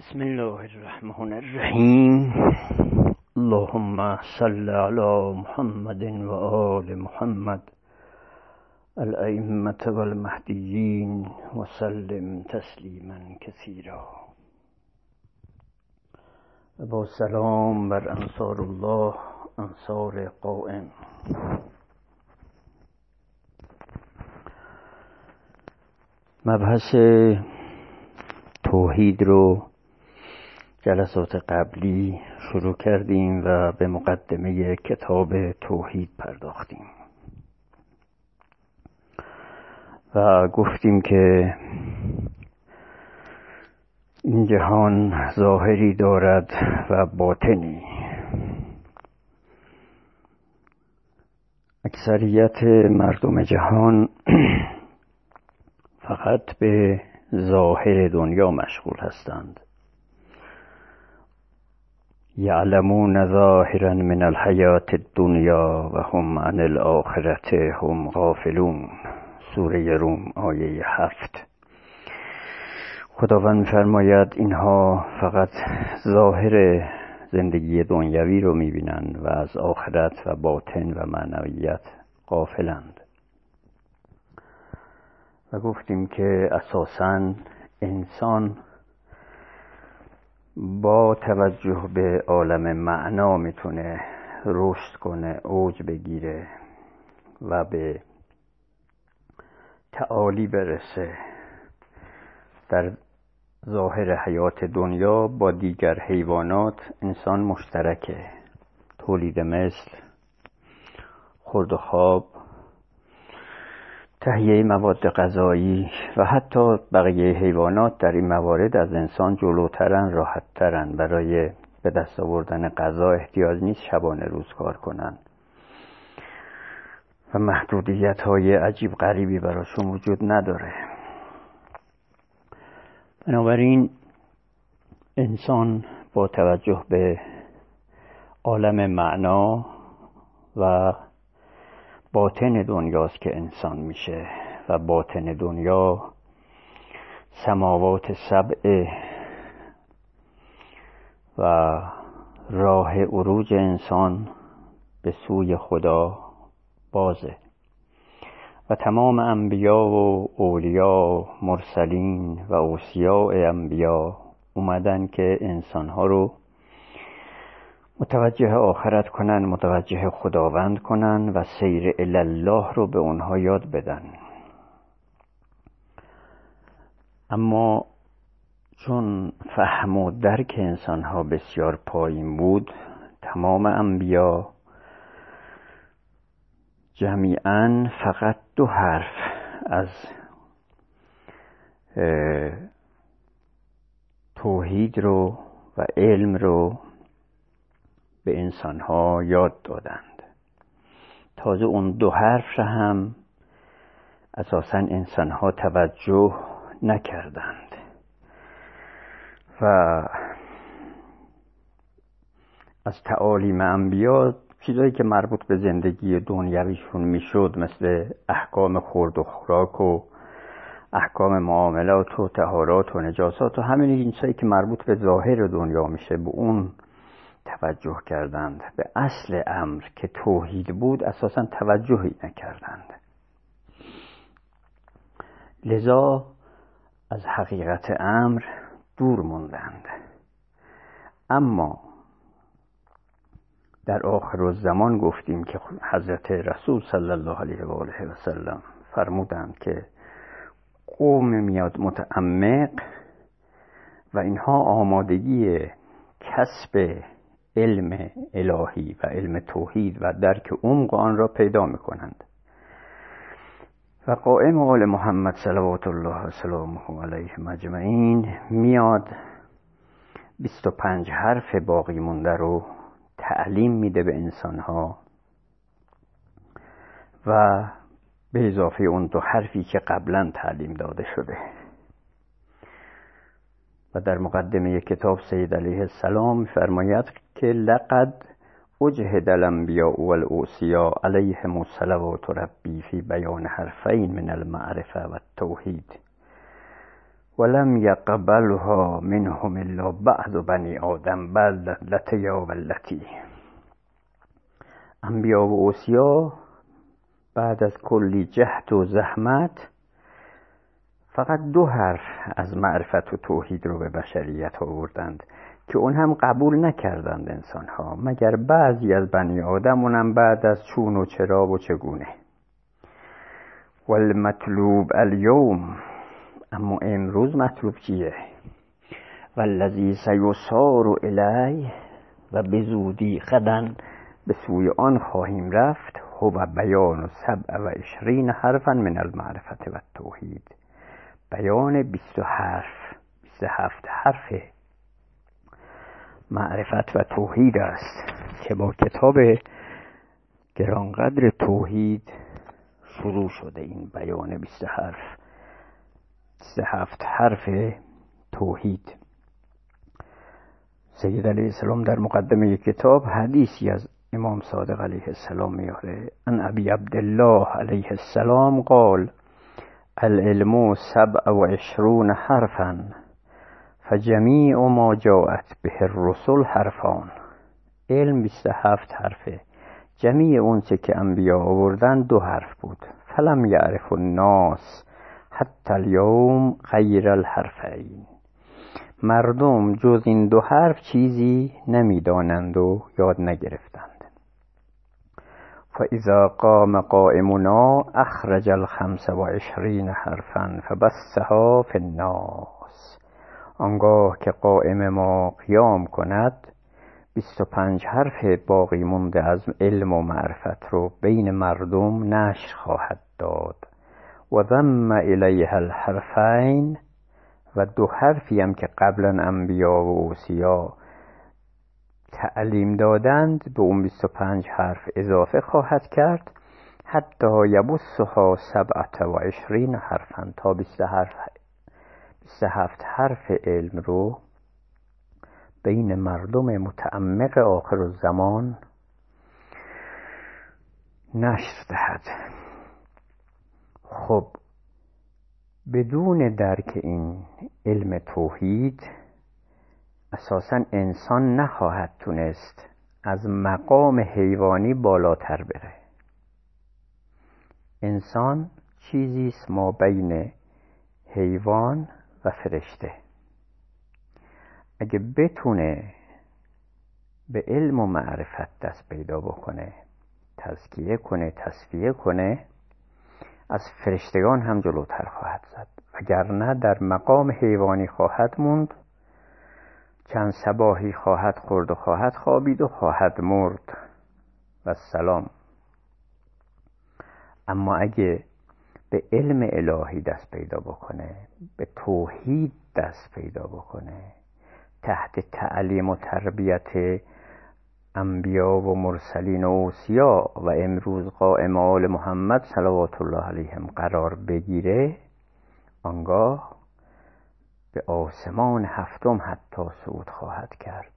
بسم الله الرحمن الرحیم. اللهم صل على محمد و آل محمد. الائمة والمهدیین و سلم تسلیما کثیرا. و با سلام بر انصار الله انصار قائم. مبحث توحید رو جلسات قبلی شروع کردیم و به مقدمه کتاب توحید پرداختیم. و گفتیم که این جهان ظاهری دارد و باطنی. اکثریت مردم جهان فقط به ظاهر دنیا مشغول هستند. یعلمون ظاهرا من الحیات الدنیا و هم عن الاخرت هم غافلون. سوره روم آیه هفت. خداوند فرماید اینها فقط ظاهر زندگی دنیوی رو می‌بینند و از آخرت و باطن و معنویت غافلند. و گفتیم که اساسا انسان با توجه به عالم معنا می‌تونه رشد کنه اوج بگیره و به تعالی برسه. در ظاهر حیات دنیا با دیگر حیوانات انسان مشترکه. تولید مثل خورد و خواب تهیه مواد غذایی و حتی بقیه حیوانات در این موارد از انسان جلوترن راحتترن. برای به دست آوردن غذا احتیاج نیست شبانه روز کار کنن. و محدودیت های عجیب غریبی براشون وجود نداره. بنابراین انسان با توجه به عالم معنا و باطن دنیاست که انسان میشه و باطن دنیا سماوات سبع و راه عروج انسان به سوی خدا بازه. و تمام انبیا و اولیا مرسلین و اوسیاء انبیا اومدن که انسانها رو متوجه آخرت کنن متوجه خداوند کنن و سیر الله رو به اونها یاد بدن. اما چون فهم و درک انسان ها بسیار پایین بود تمام انبیا جمیعا فقط دو حرف از توحید رو و علم رو به انسانها یاد دادند. تازه اون دو حرف هم اساسا انسانها توجه نکردند. و از تعالیم انبیا چیزایی که مربوط به زندگی دنیویشون می‌شد مثل احکام خورد و خوراک و احکام معاملات و تهارات و نجاسات و همین این که مربوط به ظاهر دنیا میشه به اون توجه کردند به اصل امر که توحید بود اساسا توجهی نکردند. لذا از حقیقت امر دور موندند. اما در آخر زمان گفتیم که حضرت رسول صلی الله علیه و آله و سلم فرمودند که قوم میاد متعمق و اینها آمادگی کسب علم الهی و علم توحید و درک عمق آن را پیدا می کنند و قائم آل محمد صلوات الله و سلامه علیه مجمعین میاد 25 حرف باقی مونده رو تعلیم میده به انسانها و به اضافه اون دو حرفی که قبلا تعلیم داده شده. و در مقدمه کتاب سید علیه السلام فرماید که لقد اجهد الانبیاء والاوصیا علیهم الصلوات ربی فی بیان حرفین من المعرفه و التوحید ولم یقبلها منهم الا بعض بنی آدم بل یا ولتی. انبیا و اوسیا بعد از کلی جهد و زحمت فقط دو حرف از معرفت و توحید رو به بشریت آوردند. که اون هم قبول نکردند انسان ها مگر بعضی از بنی آدم اونم بعد از چون و چرا و چگونه. والمطلوب الیوم اما امروز مطلوب چیه والذی سیسار الی و به زودی خدن به سوی آن خواهیم رفت هو بیان و سبع و اشرین حرفا من المعرفت و توحید بیان بیست و حرف بیست هفت حرف معرفت و توحید است که با کتاب گرانقدر توحید شروع شده این بیان بیست حرف بیست هفت حرف توحید. سید علیه السلام در مقدمه کتاب حدیثی از امام صادق علیه السلام میاره. ان ابی عبدالله علیه السلام قال العلم سبع و عشرون حرفا فجمیع ما جاءت به الرسل حرفان. علم 27 حرفه. جمیع اون چه که انبیا آوردن دو حرف بود. فلم یعرف الناس حتی اليوم غیر الحرفین. مردم جز این دو حرف چیزی نمی‌دانند و یاد نگرفتند. فإذا قام قائمنا أخرج الخمس و عشرین حرفا فبسها في الناس. آنگاه که قائم ما قیام کند بیست و پنج حرف باقی مونده از علم و معرفت رو بین مردم نشر خواهد داد. و ضم الیها الحرفین و دو حرفی هم که قبلا انبیا و اوسیا تعلیم دادند به اون 25 حرف اضافه خواهد کرد. حتی یبسها سبعت و عشرین حرفا تا 27 حرف علم رو بین مردم متعمق آخر الزمان نشر دهد. خب بدون درک این علم توحید اساسا انسان نخواهد تونست از مقام حیوانی بالاتر بره. انسان چیزی است ما بین حیوان و فرشته. اگه بتونه به علم و معرفت دست پیدا بکنه تزکیه کنه تصفیه کنه از فرشتگان هم جلوتر خواهد زد. وگرنه در مقام حیوانی خواهد موند چند سباهی خواهد خورد و خواهد خوابید و خواهد مرد. و سلام. اما اگه به علم الهی دست پیدا بکنه به توحید دست پیدا بکنه. تحت تعلیم و تربیت انبیا و مرسلین و اوسیا و امروز قائم آل محمد صلوات الله علیهم قرار بگیره آنگاه به آسمان هفتم حتی صعود خواهد کرد.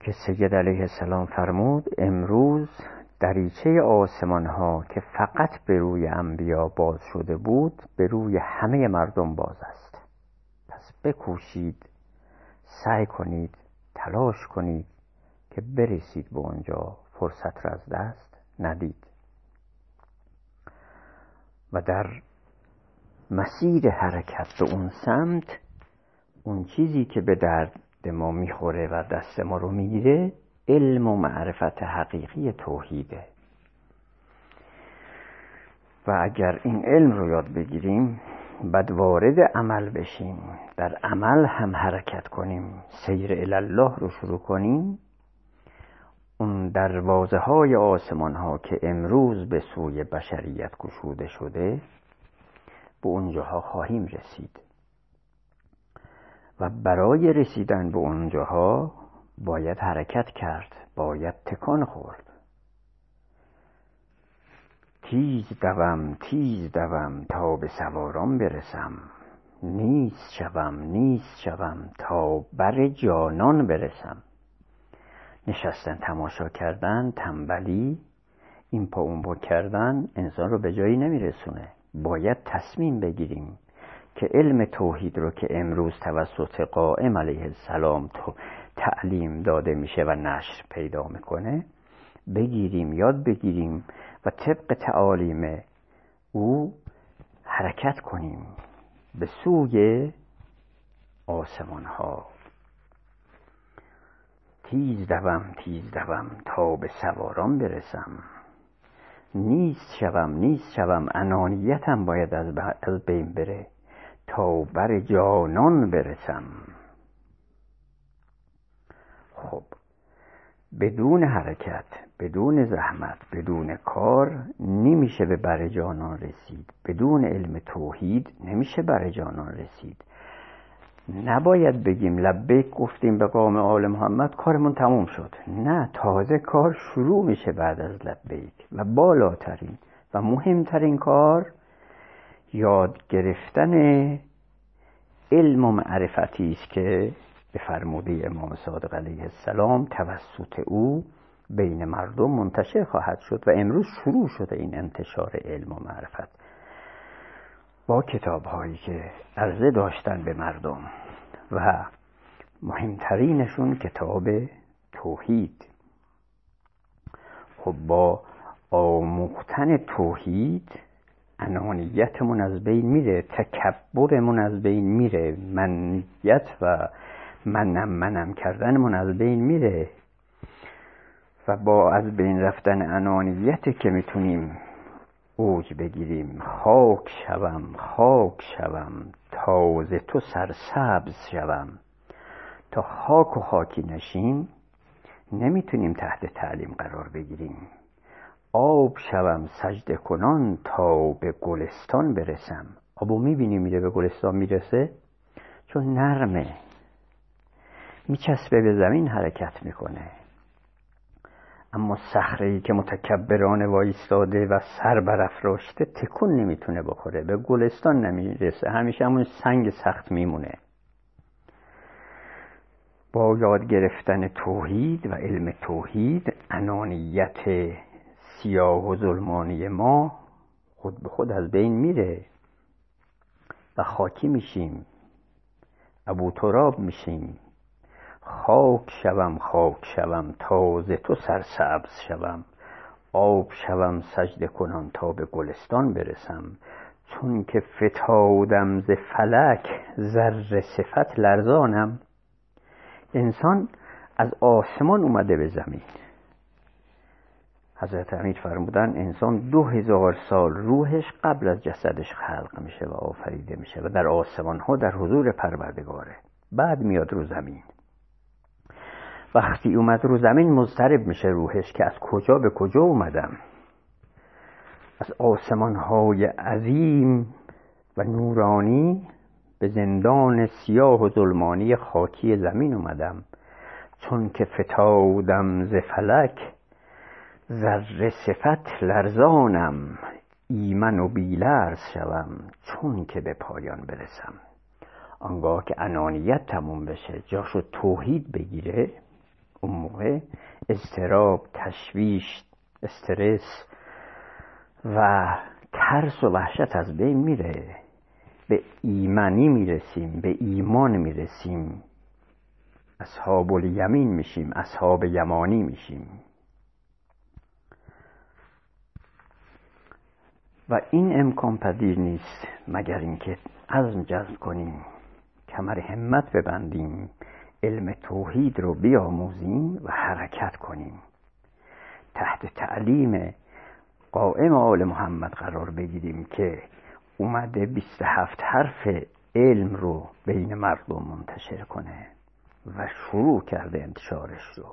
که سید علیه السلام فرمود امروز دریچه آسمان ها که فقط به روی انبیا باز شده بود به روی همه مردم باز است. پس بکوشید سعی کنید تلاش کنید که برسید به اونجا فرصت را از دست ندید. و در مسیر حرکت به اون سمت اون چیزی که به درد ما می‌خوره و دست ما رو می‌گیره علم و معرفت حقیقی توحیده. و اگر این علم رو یاد بگیریم بعد وارد عمل بشیم. در عمل هم حرکت کنیم. سیر الله رو شروع کنیم. اون دروازه های آسمان ها که امروز به سوی بشریت گشوده شده به اونجاها خواهیم رسید. و برای رسیدن به اونجاها باید حرکت کرد باید تکان خورد. تیز دوم تیز دوم تا به سواران برسم. نیست شوم نیست شوم تا بر جانان برسم. نشستن تماشا کردن تنبلی این پا اون با کردن انسان رو به جایی نمیرسونه. باید تصمیم بگیریم که علم توحید رو که امروز توسط قائم علیه السلام تو تعلیم داده میشه و نشر پیدا می‌کنه بگیریم یاد بگیریم و طبق تعالیم او حرکت کنیم به سوی آسمان ها تیز دوم تیز دوم تا به سواران برسم. نیست شوم نیست شوم انانیتم باید از بین بره. تا بر جانان برسم. خب بدون حرکت بدون زحمت بدون کار نمیشه به بر جانان رسید. بدون علم توحید نمیشه بر جانان رسید. نباید بگیم لبیک گفتیم به قوم آل محمد کارمون تموم شد. نه تازه کار شروع میشه بعد از لبیک و بالاترین و مهمترین کار یاد گرفتن علم و معرفتی است که به فرموده امام صادق علیه السلام توسط او بین مردم منتشر خواهد شد و امروز شروع شده این انتشار علم و معرفت. با کتاب هایی که عرضه داشتن به مردم و مهمترینشون کتاب توحید. خب با آموختن توحید انانیتمون از بین میره تکبرمون از بین میره منیت و منم منم کردنمون از بین میره. و با از بین رفتن انانیت که می‌تونیم اوج بگیریم خاک شوم خاک شوم تازه تو سرسبز شوم. تا خاک و خاکی نشیم نمی‌تونیم تحت تعلیم قرار بگیریم. آب شوم سجده کنان تا به گلستان برسم. آبو می‌بینی میره به گلستان می‌رسه؟ چون نرمه. میچسبه به زمین حرکت می‌کنه. اما صخره که متکبرانه وایستاده و سر برافراشته تکون نمی‌تونه بخوره به گلستان نمی‌رسه. همیشه همون سنگ سخت میمونه. با یاد گرفتن توحید و علم توحید انانیت سیاه و ظلمانی ما خود به خود از بین میره و خاکی میشیم ابو تراب میشیم. خاک شوم خاک شوم تازه تو سرسبز شوم. آب شوم سجده کنم تا به گلستان برسم. چون که فتادم ز فلک ذره صفت لرزانم. انسان از آسمان اومده به زمین. حضرت امیر فرمودن انسان دو هزار سال روحش قبل از جسدش خلق میشه و آفریده میشه و در آسمان ها در حضور پروردگاره. بعد میاد رو زمین. وقتی اومد رو زمین مضطرب میشه روحش که از کجا به کجا اومدم. از آسمان های عظیم و نورانی به زندان سیاه و ظلمانی خاکی زمین اومدم. چون که فتادم ز فلک ذره صفت لرزانم ایمن و بیلرز شوم چون که به پایان برسم. آنگاه که انانیت تموم بشه جاشو توحید بگیره اون موقع استراب تشویش استرس و ترس و وحشت از بین میره. به ایمنی می‌رسیم به ایمان می‌رسیم. اصحاب الیمین میشیم اصحاب یمانی میشیم. و این امکان پذیر نیست مگر اینکه عزم جزم کنیم کمر همت ببندیم. علم توحید رو بیاموزیم و حرکت کنیم. تحت تعلیم قائم آل محمد قرار بگیریم که اومده 27 حرف علم رو بین مردم منتشر کنه و شروع کرده انتشارش رو.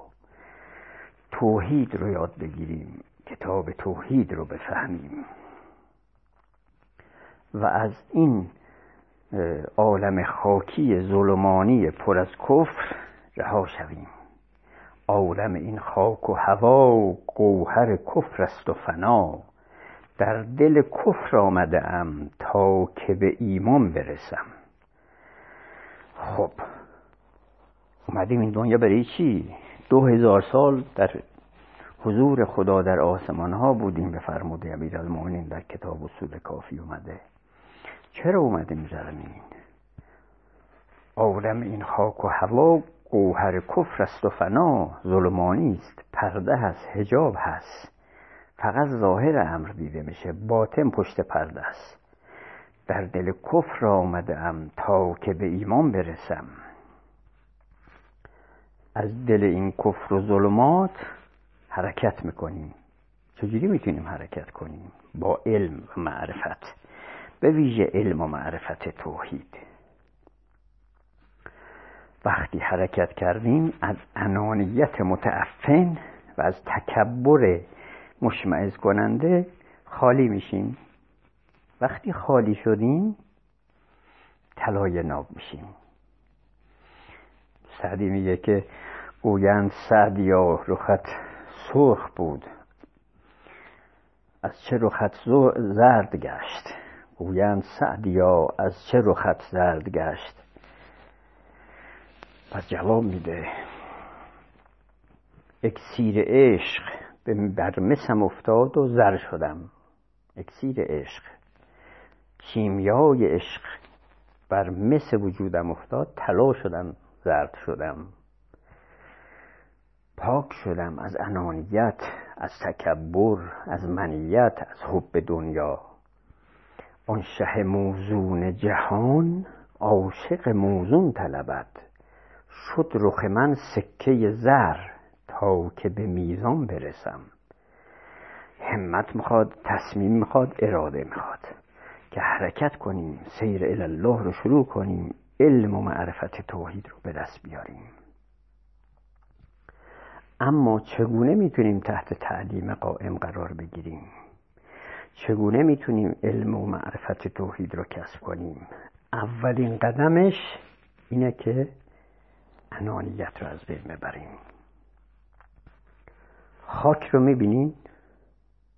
توحید رو یاد بگیریم کتاب توحید رو بفهمیم. و از این عالم خاکی ظلمانی پر از کفر رها شویم. عالم این خاک و هوا گوهر کفر است و فنا. در دل کفر آمده ام تا که به ایمان برسم. خب اومدیم این دنیا برای چی؟ دو هزار سال در حضور خدا در آسمان ها بودیم به فرموده امیر المؤمنین در کتاب اصول کافی اومده. چرا اومدیم زمین عالم این خاک و هوا گوهر کفر است و فنا. ظلمانی است. پرده هست. هجاب هست. فقط ظاهر امر دیده میشه. باطن پشت پرده است. در دل کفر آمده ام تا که به ایمان برسم. از دل این کفر و ظلمات حرکت می‌کنیم. چجوری می‌تونیم حرکت کنیم؟ با علم و معرفت. به ویژه علم و معرفت توحید. وقتی حرکت کردیم از انانیت متعفن و از تکبر مشمعز کننده خالی میشیم. وقتی خالی شدیم طلای ناب میشیم. سعدی میگه که گویند سعدیا رخت سرخ بود. از چه رخت زرد گشت؟ گویند سعدیا از چه رخت زرد گشت. پس جواب میده اکسیر عشق بر مسم افتاد و زر شدم. اکسیر عشق کیمیای عشق بر مس وجودم افتاد طلا شدم زرد شدم. پاک شدم از انانیت از تکبر از منیت از حب دنیا. آن شه موزون جهان عاشق موزون طلبد. شد رخ من سکه زر تا که به میزان برسم. همت می‌خواد تصمیم می‌خواد اراده می‌خواد. که حرکت کنیم سیر الله رو شروع کنیم علم و معرفت توحید رو به دست بیاریم. اما چگونه می‌تونیم تحت تعلیم قائم قرار بگیریم؟ چگونه می‌تونیم علم و معرفت توحید رو کسب کنیم؟ اولین قدمش اینه که انانیت رو از بین ببریم. خاک رو می‌بینین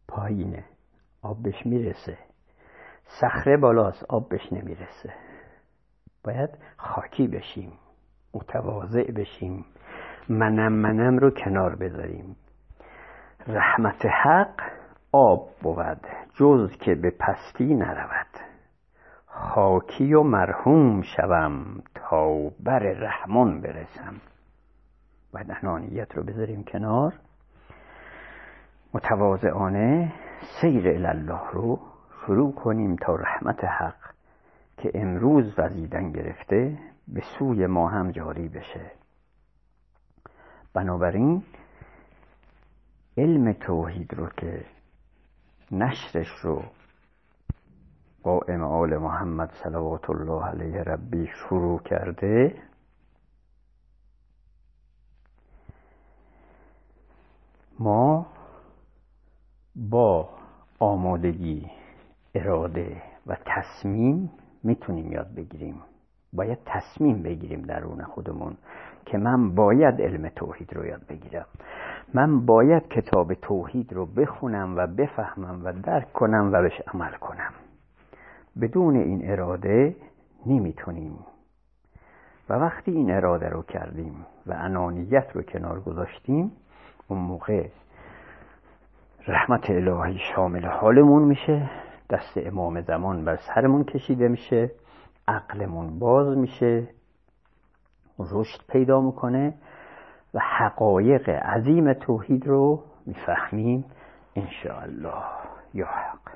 پایینه آب بهش می‌رسه. صخره بالاست آب بهش نمی‌رسه. باید خاکی بشیم متواضع بشیم. منم منم رو کنار بذاریم. رحمت حق آب بود جز که به پستی نرود. خاکی و مرحوم شوم تا بر رحمان برسم. باید انانیت رو بذاریم کنار. متواضعانه سیر الله رو شروع کنیم تا رحمت حق که امروز وزیدن گرفته به سوی ما هم جاری بشه. بنابراین علم توحید رو که نشرش رو قائم آل محمد صلوات الله علیه ربی شروع کرده. ما با آمادگی اراده و تصمیم می‌تونیم یاد بگیریم. باید تصمیم بگیریم درون خودمون که من باید علم توحید رو یاد بگیرم. من باید کتاب توحید رو بخونم و بفهمم و درک کنم و بهش عمل کنم. بدون این اراده نمی‌تونیم. و وقتی این اراده رو کردیم و انانیت رو کنار گذاشتیم اون موقع رحمت الهی شامل حالمون میشه دست امام زمان بر سرمون کشیده میشه عقلمون باز میشه رشد پیدا می‌کنه حقایق عظیم توحید رو می‌فهمیم انشاءالله. یا حق.